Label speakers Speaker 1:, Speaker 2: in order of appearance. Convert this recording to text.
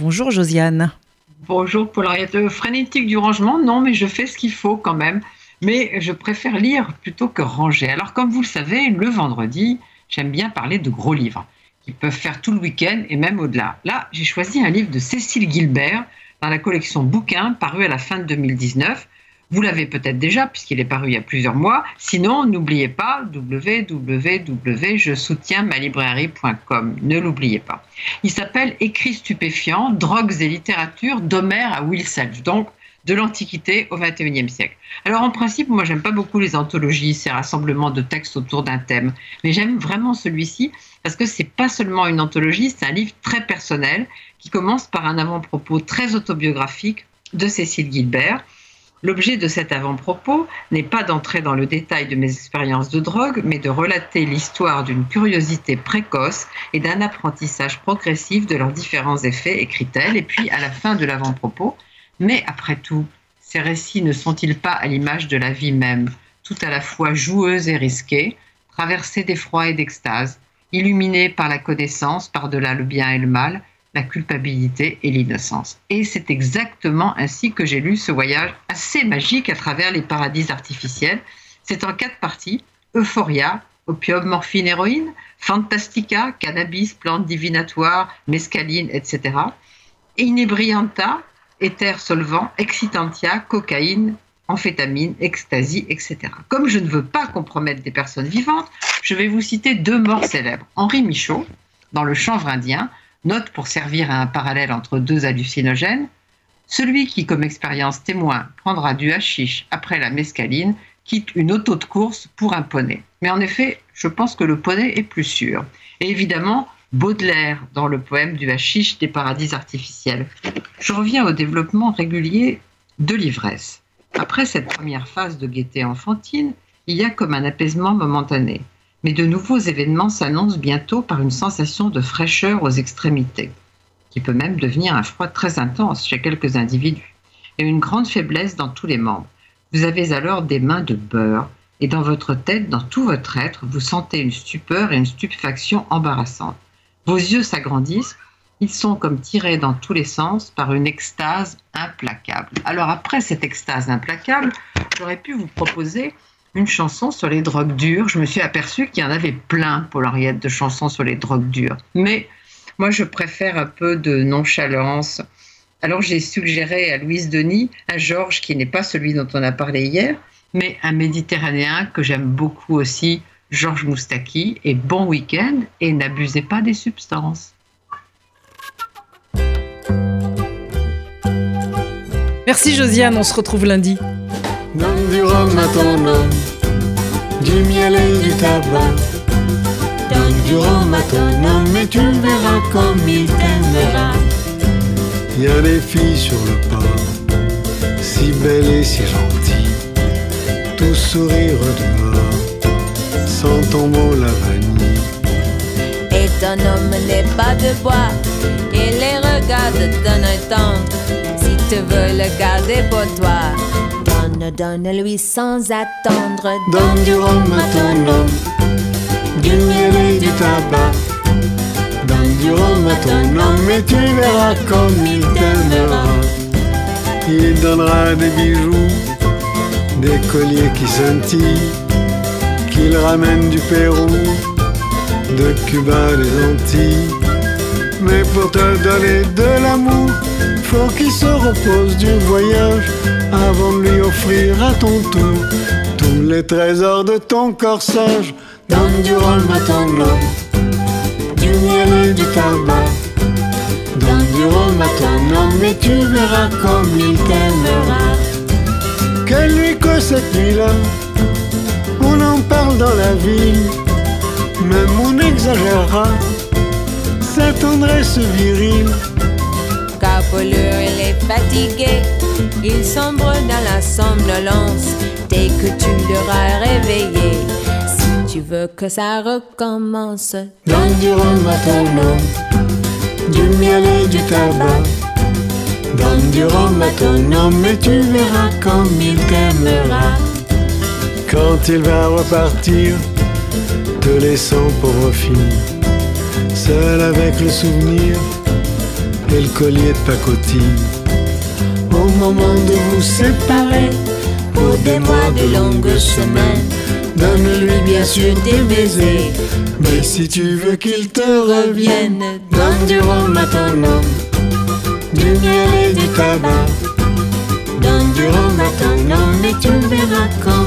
Speaker 1: Bonjour Josiane.
Speaker 2: Bonjour Paul Henriette. Frénétique du rangement, non, mais je fais ce qu'il faut quand même. Mais je préfère lire plutôt que ranger. Alors comme vous le savez, le vendredi, j'aime bien parler de gros livres qui peuvent faire tout le week-end et même au-delà. Là, j'ai choisi un livre de Cécile Gilbert dans la collection Bouquins paru à la fin de 2019. Vous l'avez peut-être déjà puisqu'il est paru il y a plusieurs mois. Sinon, n'oubliez pas www.je-soutiens-ma-librairie.com. Ne l'oubliez pas. Il s'appelle Écrits stupéfiants, drogues et littérature d'Homère à Will Self. Donc, de l'Antiquité au XXIe siècle. Alors en principe, moi j'aime pas beaucoup les anthologies, ces rassemblements de textes autour d'un thème, mais j'aime vraiment celui-ci parce que c'est pas seulement une anthologie, c'est un livre très personnel qui commence par un avant-propos très autobiographique de Cécile Gilbert L'objet de cet avant-propos n'est pas d'entrer dans le détail de mes expériences de drogue, mais de relater l'histoire d'une curiosité précoce et d'un apprentissage progressif de leurs différents effets, écrit-elle. Et puis, à la fin de l'avant-propos, mais après tout, ces récits ne sont-ils pas à l'image de la vie même, tout à la fois joueuse et risquée, traversée d'effroi et d'extase, illuminée par la connaissance, par-delà le bien et le mal, la culpabilité et l'innocence. Et c'est exactement ainsi que j'ai lu ce voyage assez magique à travers les paradis artificiels. C'est en quatre parties. Euphoria, opium, morphine, héroïne, fantastica, cannabis, plantes divinatoires, mescaline, etc. Inebrianta, éther solvant, excitantia, cocaïne, amphétamine, ecstasy, etc. Comme je ne veux pas compromettre des personnes vivantes, je vais vous citer deux morts célèbres. Henri Michaud, dans Le chanvre indien, Note pour servir à un parallèle entre deux hallucinogènes. Celui qui, comme expérience témoin, prendra du hashish après la mescaline quitte une auto de course pour un poney. Mais en effet, je pense que le poney est plus sûr. Et évidemment, Baudelaire dans le poème du hashish des paradis artificiels. Je reviens au développement régulier de l'ivresse. Après cette première phase de gaieté enfantine, il y a comme un apaisement momentané mais de nouveaux événements s'annoncent bientôt par une sensation de fraîcheur aux extrémités, qui peut même devenir un froid très intense chez quelques individus, et une grande faiblesse dans tous les membres. Vous avez alors des mains de beurre, et dans votre tête, dans tout votre être, vous sentez une stupeur et une stupéfaction embarrassantes. Vos yeux s'agrandissent, ils sont comme tirés dans tous les sens par une extase implacable. Alors après cette extase implacable, j'aurais pu vous proposer une chanson sur les drogues dures. Je me suis aperçue qu'il y en avait plein, Paul Henriette, de chansons sur les drogues dures. Mais moi, je préfère un peu de nonchalance. Alors j'ai suggéré à Louise Denis un Georges qui n'est pas celui dont on a parlé hier, mais un méditerranéen que j'aime beaucoup aussi, Georges Moustaki. Et bon week-end et n'abusez pas des substances.
Speaker 1: Merci Josiane, on se retrouve lundi.
Speaker 3: Donne du rhum à ton homme, du miel et du tabac. Donne du rhum à ton homme et tu verras comme il t'aimera. Y a des filles sur le port, si belles et si gentilles, tout sourire dehors, sans ton mot la vanille.
Speaker 4: Et ton homme n'est pas de bois, et les regarde d'un œil tendre, si tu veux le garder pour toi donne-lui sans attendre.
Speaker 3: Donne du rhum à ton homme, du miel et du tabac. Donne du rhum à ton homme et tu verras comme il t'aimera. Il donnera des bijoux, des colliers qui scintillent, qu'il ramène du Pérou, de Cuba, des Antilles. Mais pour te donner de l'amour, faut qu'il se repose du voyage avant de lui offrir à ton tour tous les trésors de ton corsage. Donne du rhum à ton homme, du miel et du tabac. Donne du rhum à ton homme et tu verras comme il t'aimera. Quelle nuit que cette nuit-là, on en parle dans la ville, même on exagérera sa tendresse virile.
Speaker 4: Lui, il est fatigué il sombre dans la somnolence dès que tu l'auras réveillé. Si tu veux que ça recommence,
Speaker 3: donne du rhum à ton homme, du miel et du tabac. Donne du rhum à ton homme et tu verras comme il t'aimera. Quand il va repartir, te laissant pauvre fille, seul avec le souvenir et le collier de pacotille. Au moment de vous séparer,
Speaker 4: Pour des mois de longues semaines,
Speaker 3: donne-lui bien sûr des baisers. Mais si tu veux qu'il te revienne, donne du rhum à du miel et du tabac.
Speaker 4: donne du rhum à ton et tu verras comme